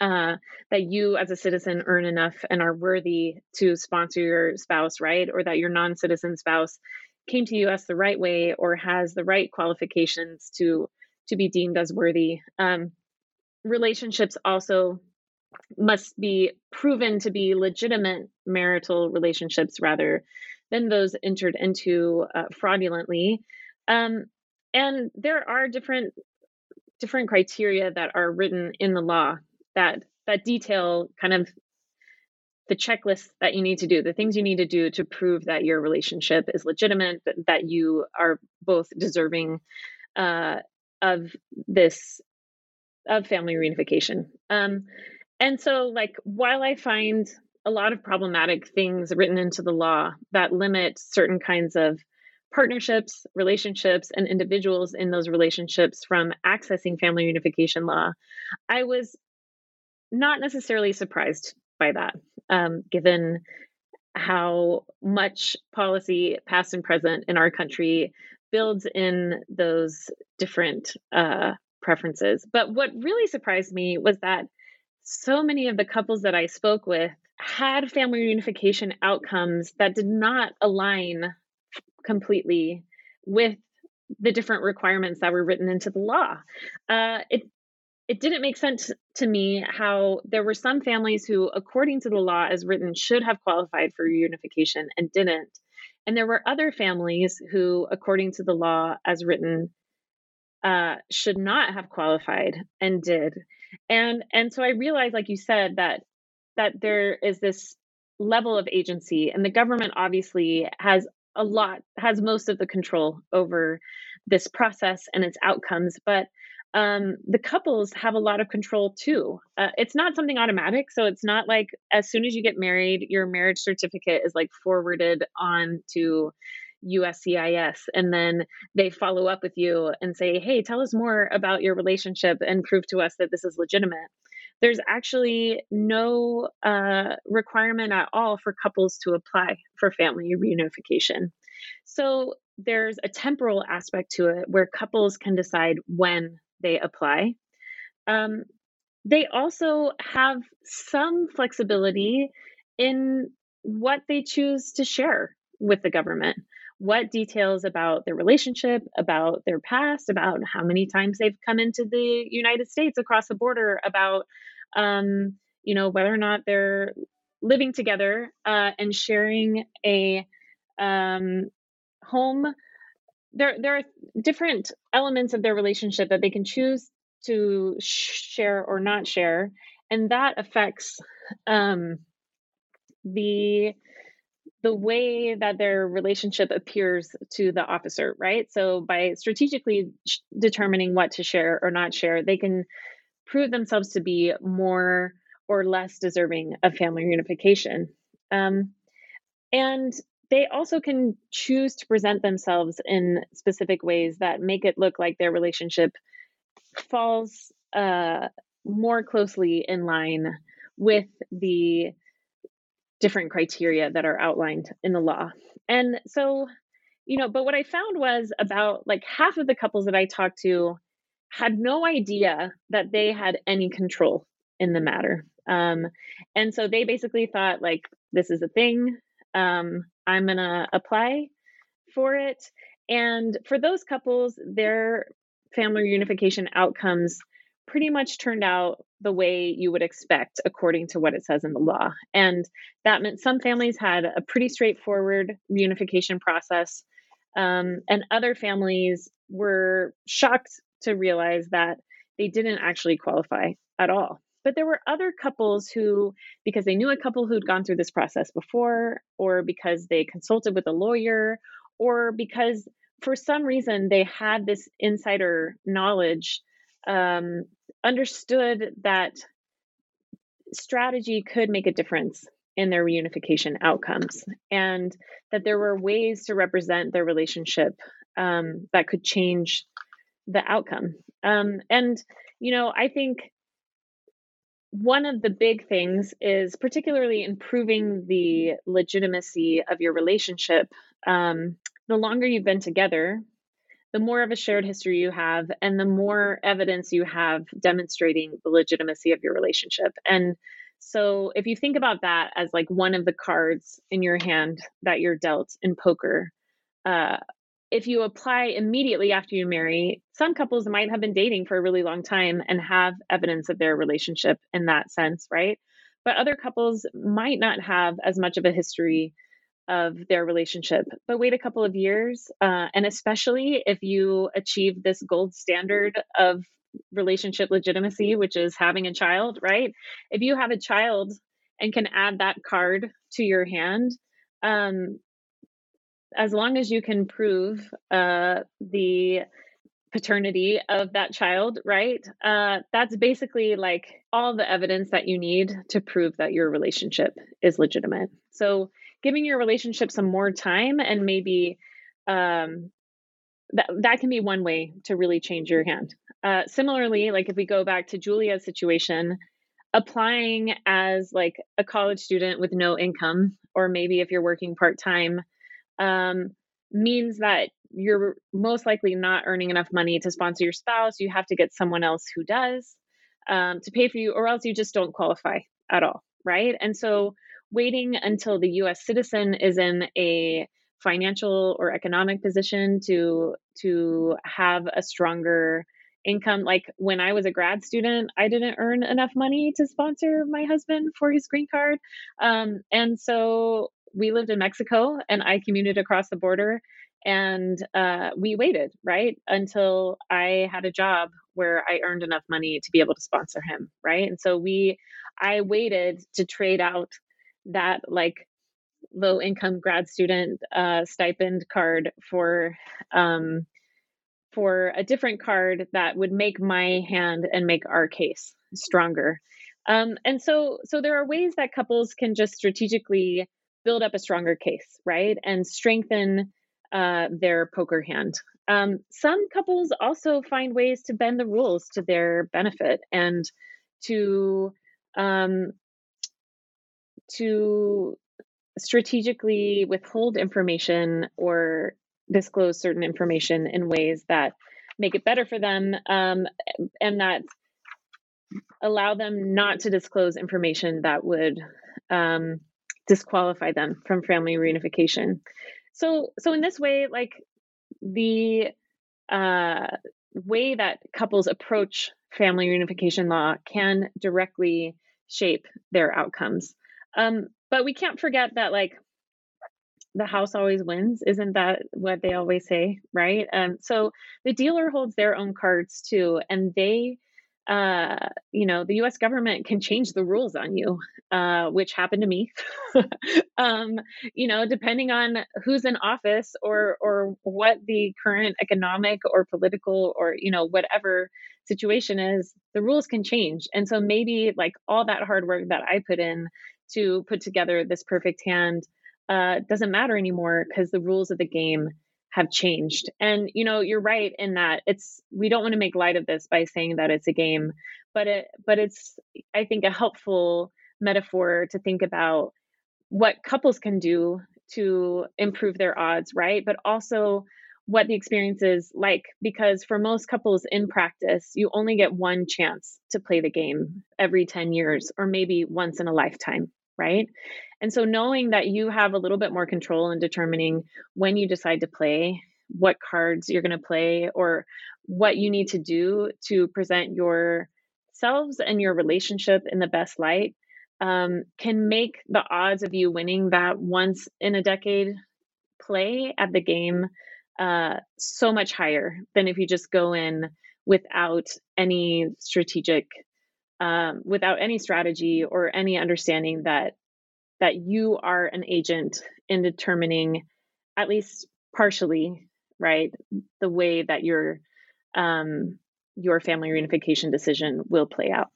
uh, that you as a citizen earn enough and are worthy to sponsor your spouse, right? Or that your non citizen spouse came to us the right way or has the right qualifications to to be deemed as worthy. Um, relationships also must be proven to be legitimate marital relationships rather than those entered into uh, fraudulently. Um, and there are different different criteria that are written in the law that that detail kind of the checklist that you need to do, the things you need to do to prove that your relationship is legitimate, that, that you are both deserving uh, of this of family reunification. Um, and so, like, while I find a lot of problematic things written into the law that limit certain kinds of partnerships, relationships, and individuals in those relationships from accessing family reunification law, I was not necessarily surprised by that, um, given how much policy, past and present, in our country builds in those different uh, preferences. But what really surprised me was that so many of the couples that I spoke with had family reunification outcomes that did not align completely with the different requirements that were written into the law. Uh, it it didn't make sense to me how there were some families who, according to the law as written, should have qualified for reunification and didn't. And there were other families who, according to the law as written, uh, should not have qualified and did. And and so I realized, like you said, that that there is this level of agency, and the government obviously has a lot, has most of the control over this process and its outcomes, but um, the couples have a lot of control too. Uh, it's not something automatic. So it's not like as soon as you get married, your marriage certificate is like forwarded on to USCIS and then they follow up with you and say, hey, tell us more about your relationship and prove to us that this is legitimate. There's actually no uh, requirement at all for couples to apply for family reunification. So there's a temporal aspect to it where couples can decide when they apply. Um, they also have some flexibility in what they choose to share with the government. What details about their relationship, about their past, about how many times they've come into the United States across the border, about um, you know whether or not they're living together uh, and sharing a um, home there there are different elements of their relationship that they can choose to share or not share and that affects um, the the way that their relationship appears to the officer right? So by strategically determining what to share or not share they can prove themselves to be more or less deserving of family reunification um, and they also can choose to present themselves in specific ways that make it look like their relationship falls uh, more closely in line with the different criteria that are outlined in the law. And so, you know, but what I found was about like half of the couples that I talked to had no idea that they had any control in the matter. Um, and so they basically thought, like, this is a thing. Um, I'm going to apply for it. And for those couples, their family reunification outcomes pretty much turned out the way you would expect according to what it says in the law. And that meant some families had a pretty straightforward reunification process, um, and other families were shocked to realize that they didn't actually qualify at all. But there were other couples who, because they knew a couple who'd gone through this process before, or because they consulted with a lawyer, or because for some reason they had this insider knowledge, um, understood that strategy could make a difference in their reunification outcomes, and that there were ways to represent their relationship um, that could change the outcome. Um, and, you know, I think one of the big things is particularly improving the legitimacy of your relationship. Um, the longer you've been together, the more of a shared history you have, and the more evidence you have demonstrating the legitimacy of your relationship. And so, if you think about that as like one of the cards in your hand that you're dealt in poker, uh, if you apply immediately after you marry, some couples might have been dating for a really long time and have evidence of their relationship in that sense, right? But other couples might not have as much of a history of their relationship, but wait a couple of years. Uh, and especially if you achieve this gold standard of relationship legitimacy, which is having a child, right? If you have a child and can add that card to your hand, um, as long as you can prove uh, the paternity of that child, right? Uh, that's basically like all the evidence that you need to prove that your relationship is legitimate. So, giving your relationship some more time and maybe um, that that can be one way to really change your hand. Uh, similarly, like if we go back to Julia's situation, applying as like a college student with no income, or maybe if you're working part time, um, means that you're most likely not earning enough money to sponsor your spouse. You have to get someone else who does um, to pay for you, or else you just don't qualify at all, right? And so waiting until the US citizen is in a financial or economic position to to have a stronger income like when i was a grad student i didn't earn enough money to sponsor my husband for his green card um, and so we lived in mexico and i commuted across the border and uh, we waited right until i had a job where i earned enough money to be able to sponsor him right and so we i waited to trade out that like low income grad student uh, stipend card for um, for a different card that would make my hand and make our case stronger. Um, and so so there are ways that couples can just strategically build up a stronger case, right, and strengthen uh, their poker hand. Um, some couples also find ways to bend the rules to their benefit and to um, to strategically withhold information or disclose certain information in ways that make it better for them um, and that allow them not to disclose information that would um, disqualify them from family reunification. So so in this way like the uh, way that couples approach family reunification law can directly shape their outcomes. Um, but we can't forget that like the house always wins isn't that what they always say right? Um so the dealer holds their own cards too and they uh you know the US government can change the rules on you uh which happened to me. Um you know depending on who's in office or or what the current economic or political or you know whatever situation is the rules can change. And so maybe like all that hard work that I put in to put together this perfect hand uh, doesn't matter anymore because the rules of the game have changed. And you know, you're right in that it's we don't want to make light of this by saying that it's a game, but it but it's I think a helpful metaphor to think about what couples can do to improve their odds, right? But also what the experience is like because for most couples in practice, you only get one chance to play the game every 10 years or maybe once in a lifetime right? And so knowing that you have a little bit more control in determining when you decide to play, what cards you're going to play, or what you need to do to present yourselves and your relationship in the best light um, can make the odds of you winning that once in a decade play at the game uh, so much higher than if you just go in without any strategic um, without any strategy or any understanding that that you are an agent in determining at least partially right the way that your um, your family reunification decision will play out.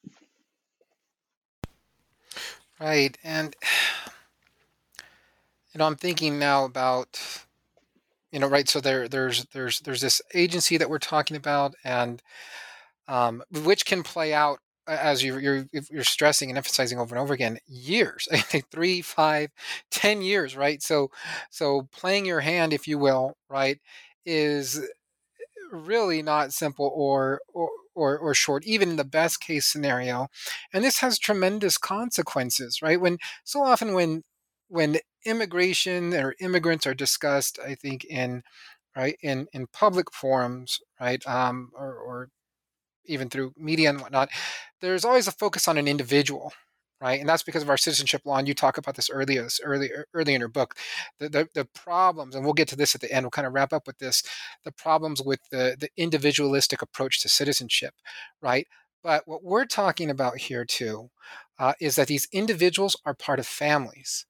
Right and you know i'm thinking now about you know right so there there's there's there's this agency that we're talking about and um, which can play out as you, you're you're stressing and emphasizing over and over again, years, three, five, ten years, right? So, so playing your hand, if you will, right, is really not simple or or or, or short, even in the best case scenario, and this has tremendous consequences, right? When so often when when immigration or immigrants are discussed, I think in right, in in public forums, right, um, or, or even through media and whatnot, there's always a focus on an individual, right? And that's because of our citizenship law. And you talk about this earlier, this early, early in your book, the, the, the, problems, and we'll get to this at the end. We'll kind of wrap up with this: the problems with the the individualistic approach to citizenship, right? But what we're talking about here too uh, is that these individuals are part of families,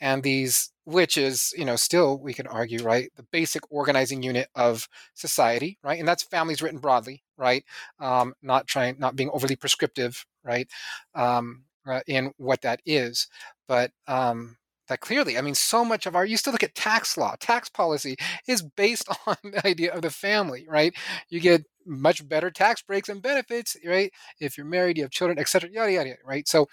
and these which is you know still we can argue right the basic organizing unit of society right and that's families written broadly right um, not trying not being overly prescriptive right um, uh, in what that is. But um, that clearly i mean so much of our you still look at tax law tax policy is based on the idea of the family right? You get much better tax breaks and benefits right if you're married you have children etc yada yada right? So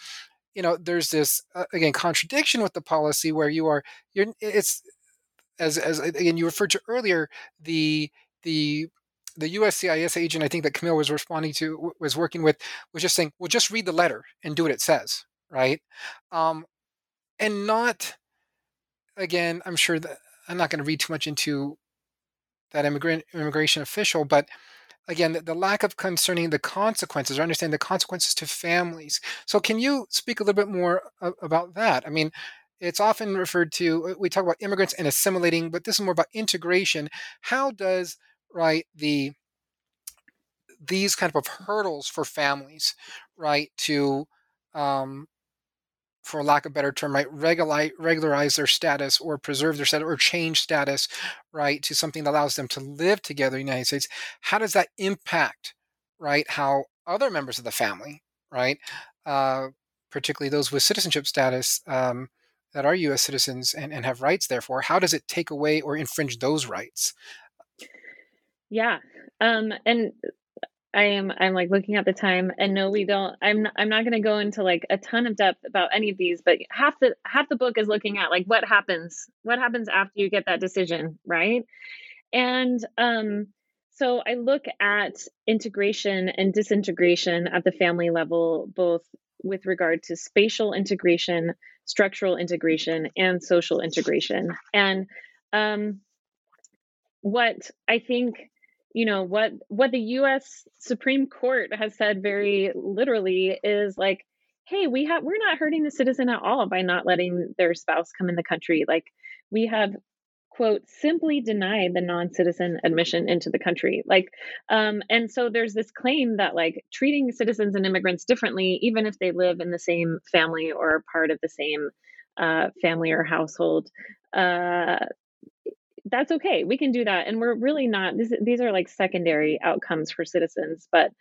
you know there's this uh, again contradiction with the policy where you are you're it's as as again you referred to earlier the the the USCIS agent I think that Camille was responding to was working with was just saying well just read the letter and do what it says right? Um and not again I'm sure that I'm not going to read too much into that immigrant immigration official but again the, the, lack of concerning the consequences or understanding the consequences to families. So can you speak a little bit more about that? I mean it's often referred to uh, we talk about immigrants and assimilating but this is more about integration. How does right the these kind of hurdles for families right to um, for lack of a better term, right, regularize, regularize their status or preserve their status or change status, right, to something that allows them to live together in the United States, how does that impact, right, how other members of the family, right, uh, particularly those with citizenship status um, that are U.S. citizens and, and have rights, therefore, how does it take away or infringe those rights? Yeah. Um, and I am I'm like looking at the time and no we don't I'm I'm not going to go into like a ton of depth about any of these but half the half the book is looking at like what happens what happens after you get that decision right? And um so I look at integration and disintegration at the family level both with regard to spatial integration structural integration and social integration. And um what I think you know what what the US Supreme Court has said very literally is like hey we have we're not hurting the citizen at all by not letting their spouse come in the country. Like we have quote simply denied the non-citizen admission into the country. Like um and so there's this claim that like treating citizens and immigrants differently even if they live in the same family or part of the same uh, family or household uh, that's okay. We can do that. And we're really not, this, these are like secondary outcomes for citizens. But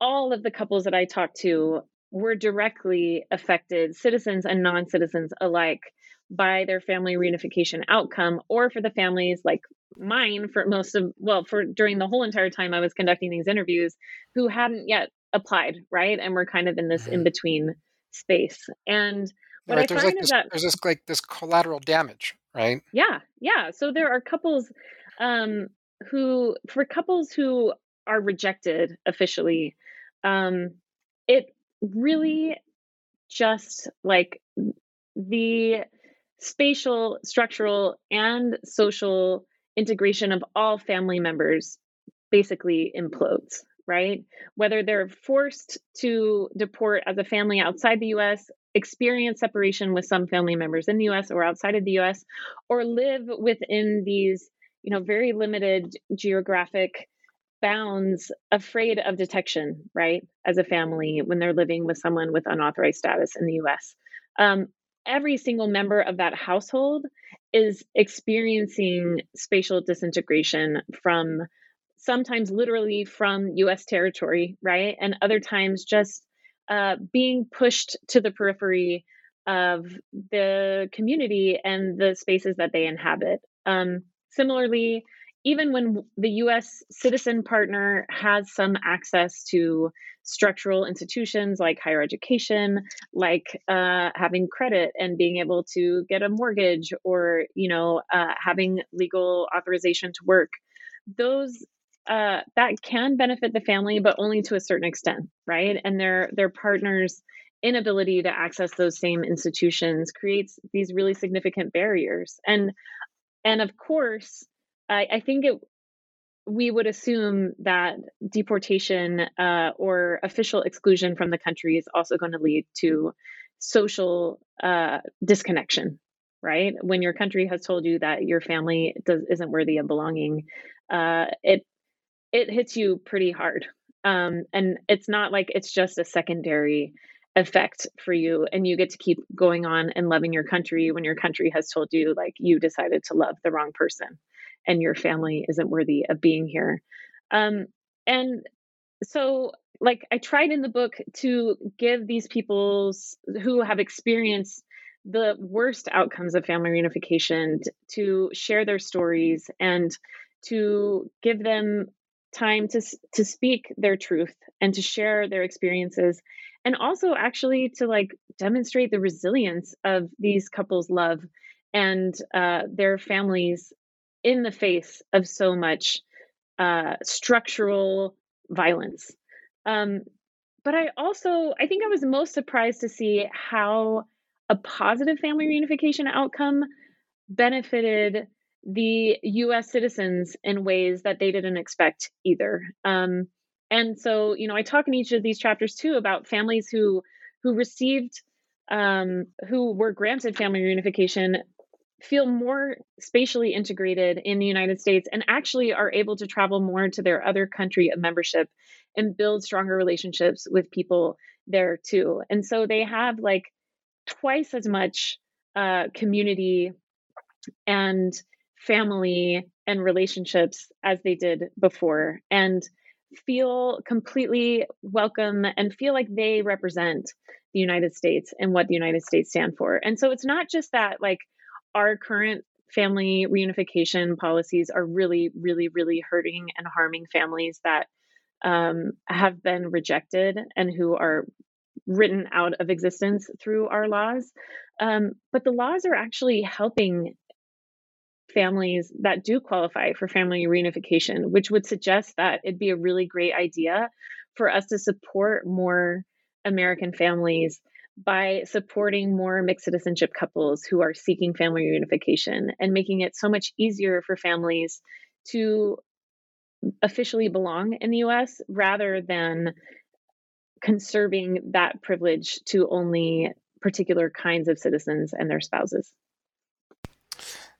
all of the couples that I talked to were directly affected, citizens and non citizens alike, by their family reunification outcome, or for the families like mine for most of, well, for during the whole entire time I was conducting these interviews who hadn't yet applied, right? And we're kind of in this mm-hmm. in between space. And what right, I there's find like is this, that there's this like this collateral damage, right? Yeah, yeah. So there are couples um, who, for couples who are rejected officially, um, it really just like the spatial, structural, and social integration of all family members basically implodes, right? Whether they're forced to deport as a family outside the US experience separation with some family members in the US or outside of the US or live within these you know very limited geographic bounds afraid of detection right as a family when they're living with someone with unauthorized status in the US um, every single member of that household is experiencing spatial disintegration from sometimes literally from US territory right and other times just uh, being pushed to the periphery of the community and the spaces that they inhabit. Um, similarly, even when the US citizen partner has some access to structural institutions like higher education, like uh, having credit and being able to get a mortgage or, you know, uh, having legal authorization to work, those uh, that can benefit the family, but only to a certain extent, right? And their their partners' inability to access those same institutions creates these really significant barriers. And and of course, I, I think it we would assume that deportation uh, or official exclusion from the country is also going to lead to social uh, disconnection, right? When your country has told you that your family does, isn't worthy of belonging, uh, it it hits you pretty hard, um, and it's not like it's just a secondary effect for you and you get to keep going on and loving your country when your country has told you like you decided to love the wrong person and your family isn't worthy of being here. Um, and so like i tried in the book to give these people's who have experienced the worst outcomes of family reunification to share their stories and to give them time to to speak their truth and to share their experiences and also actually to like demonstrate the resilience of these couples love and uh, their families in the face of so much uh, structural violence. Um, but i also i think i was most surprised to see how a positive family reunification outcome benefited the US citizens in ways that they didn't expect either. Um, and so, you know, I talk in each of these chapters too about families who who received um, who were granted family reunification feel more spatially integrated in the United States and actually are able to travel more to their other country of membership and build stronger relationships with people there too. And so they have like twice as much uh, community and family and relationships as they did before and feel completely welcome and feel like they represent the United States and what the United States stand for. And so it's not just that like our current family reunification policies are really really really hurting and harming families that um, have been rejected and who are written out of existence through our laws. Um, but the laws are actually helping families that do qualify for family reunification, which would suggest that it'd be a really great idea for us to support more American families by supporting more mixed citizenship couples who are seeking family reunification and making it so much easier for families to officially belong in the US rather than conserving that privilege to only particular kinds of citizens and their spouses.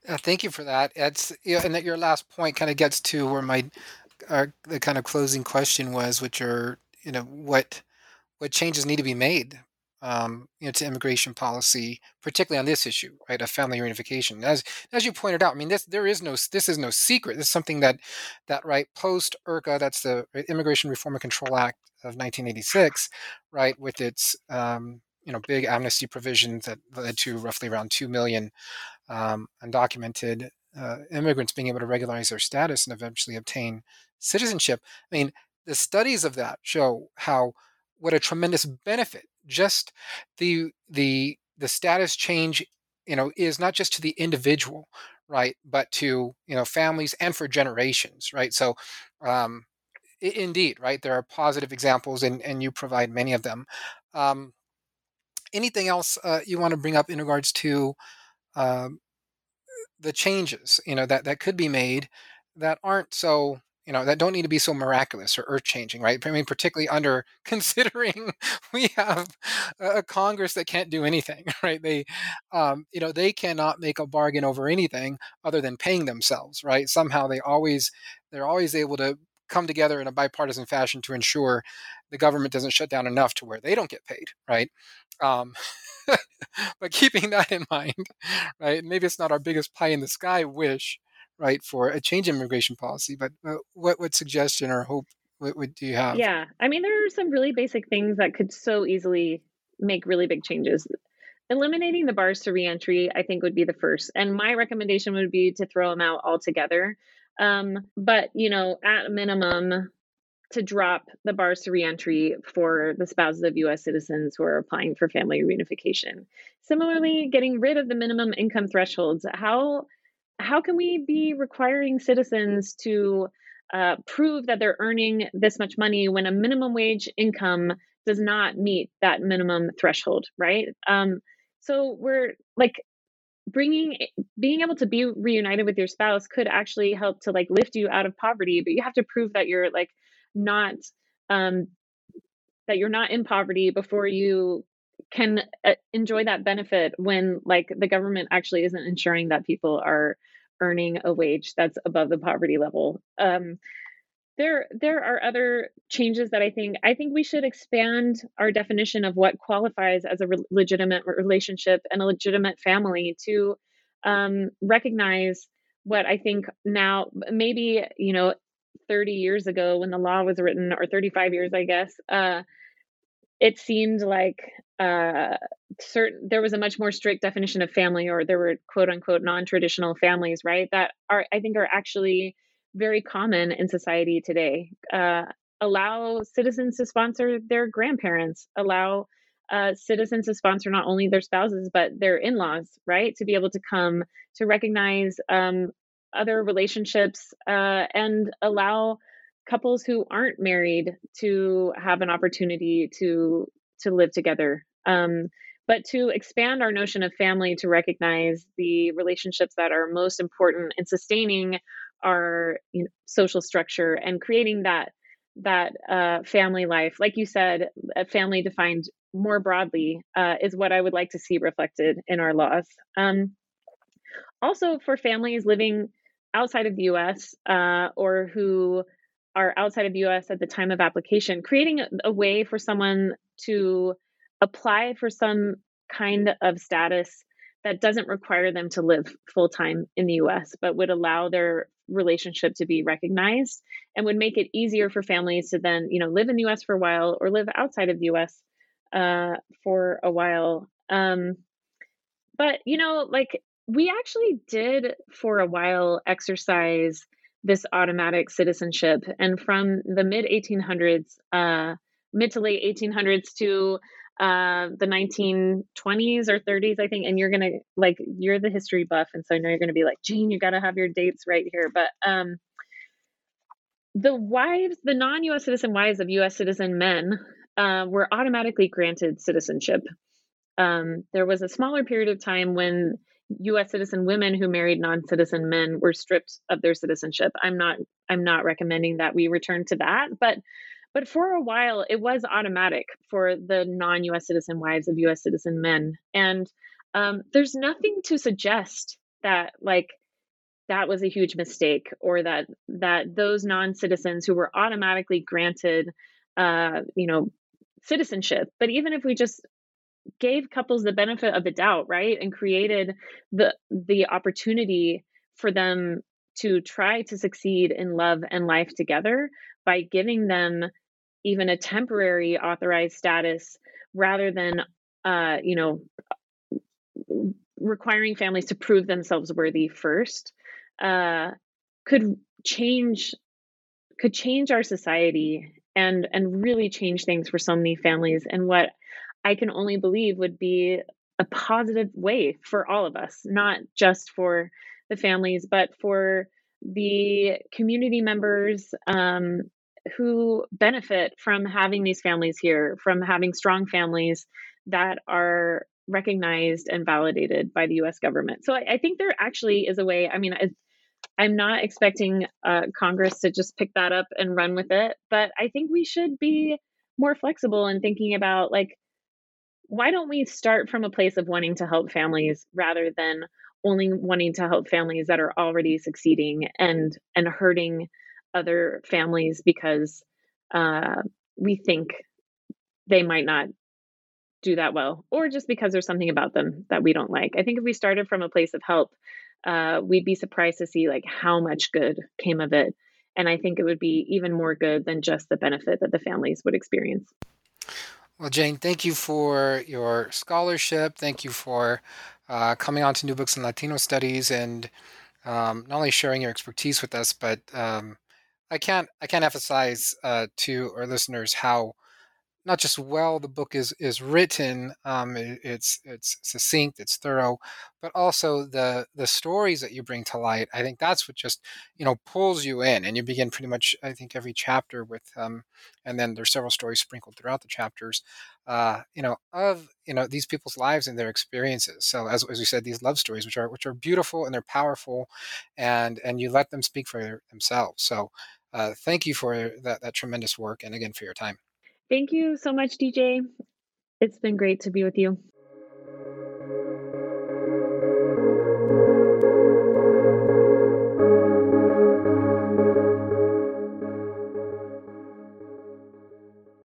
Uh, thank you for that. It's and that your last point kind of gets to where my uh, the kind of closing question was, which are you know what what changes need to be made, um, you know, to immigration policy, particularly on this issue, right, of family reunification. As as you pointed out, I mean, this there is no this is no secret. This is something that that right post IRCA, that's the Immigration Reform and Control Act of 1986, right, with its um, you know big amnesty provisions that led to roughly around two million um, undocumented uh, immigrants being able to regularize their status and eventually obtain citizenship. I mean, the studies of that show how what a tremendous benefit just the the the status change you know is not just to the individual right but to you know families and for generations right so um indeed right there are positive examples and and you provide many of them um anything else uh, you want to bring up in regards to um, the changes you know that that could be made that aren't so you know that don't need to be so miraculous or earth changing right i mean particularly under considering we have a congress that can't do anything right? They um, you know they cannot make a bargain over anything other than paying themselves right? Somehow they always they're always able to come together in a bipartisan fashion to ensure the government doesn't shut down enough to where they don't get paid right? Um, but keeping that in mind, right? Maybe it's not our biggest pie in the sky wish, right, for a change in immigration policy. But uh, what what suggestion or hope what, what do you have? Yeah, I mean, there are some really basic things that could so easily make really big changes. Eliminating the bars to reentry, I think, would be the first. And my recommendation would be to throw them out altogether. Um, but you know, at minimum, to drop the bars to reentry for the spouses of U.S. citizens who are applying for family reunification. Similarly, getting rid of the minimum income thresholds. How how can we be requiring citizens to uh, prove that they're earning this much money when a minimum wage income does not meet that minimum threshold, right? Um, so we're like bringing being able to be reunited with your spouse could actually help to like lift you out of poverty but you have to prove that you're like not um that you're not in poverty before you can uh, enjoy that benefit when like the government actually isn't ensuring that people are earning a wage that's above the poverty level. Um there there are other changes that I think I think we should expand our definition of what qualifies as a re- legitimate relationship and a legitimate family to um, recognize what I think now maybe you know 30 years ago when the law was written or 35 years I guess uh, it seemed like uh, certain there was a much more strict definition of family or there were quote unquote non-traditional families right that are I think are actually very common in society today. Uh, allow citizens to sponsor their grandparents, allow uh, citizens to sponsor not only their spouses, but their in laws, right? To be able to come to recognize um, other relationships uh, and allow couples who aren't married to have an opportunity to to live together. Um, but to expand our notion of family to recognize the relationships that are most important in sustaining our you know, social structure and creating that that uh, family life. Like you said a family defined more broadly uh, is what i would like to see reflected in our laws. Um, also for families living outside of the us uh, or who are outside of the us at the time of application creating a, way for someone to apply for some kind of status that doesn't require them to live full time in the US, but would allow their relationship to be recognized and would make it easier for families to then, you know, live in the US for a while or live outside of the US uh, for a while. Um, but, you know, like we actually did for a while exercise this automatic citizenship. And from the mid 1800s, uh, mid to late 1800s to uh, the 1920s or 30s, I think. And you're gonna like you're the history buff, and so I know you're gonna be like, Jane, you got to have your dates right here. But um, the wives, the non-U.S. citizen wives of U.S. citizen men, uh, were automatically granted citizenship. Um, there was a smaller period of time when U.S. citizen women who married non-citizen men were stripped of their citizenship. I'm not I'm not recommending that we return to that, but but for a while, it was automatic for the non US citizen wives of US citizen men. And um, there's nothing to suggest that, like, that was a huge mistake or that that those non-citizens who were automatically granted uh, you know citizenship but even if we just gave couples the benefit of the doubt right and created the the opportunity for them to try to succeed in love and life together by giving them even a temporary authorized status rather than uh, you know requiring families to prove themselves worthy first uh, could change could change our society and and really change things for so many families. And what i can only believe would be a positive way for all of us not just for the families but for the community members um, who benefit from having these families here, from having strong families that are recognized and validated by the US government. So I, I think there actually is a way. I mean, I, am not expecting uh, Congress to just pick that up and run with it, but I think we should be more flexible in thinking about like, why don't we start from a place of wanting to help families rather than only wanting to help families that are already succeeding and and hurting other families because uh, we think they might not do that well, or just because there's something about them that we don't like. I think if we started from a place of help, uh, we'd be surprised to see like how much good came of it. And I think it would be even more good than just the benefit that the families would experience. Well, Jane, thank you for your scholarship. Thank you for uh, coming on to New Books in Latino Studies and um, not only sharing your expertise with us, but um, I can't I can't emphasize uh, to our listeners how not just well the book is is written, um, it, it's it's succinct, it's thorough, but also the the stories that you bring to light. I think that's what just you know pulls you in, and you begin pretty much I think every chapter with, um, and then there's several stories sprinkled throughout the chapters, uh, you know, of you know these people's lives and their experiences. So as as said, these love stories, which are which are beautiful and they're powerful, and and you let them speak for themselves. So. Uh, thank you for that, that tremendous work and again for your time. Thank you so much, DJ. It's been great to be with you.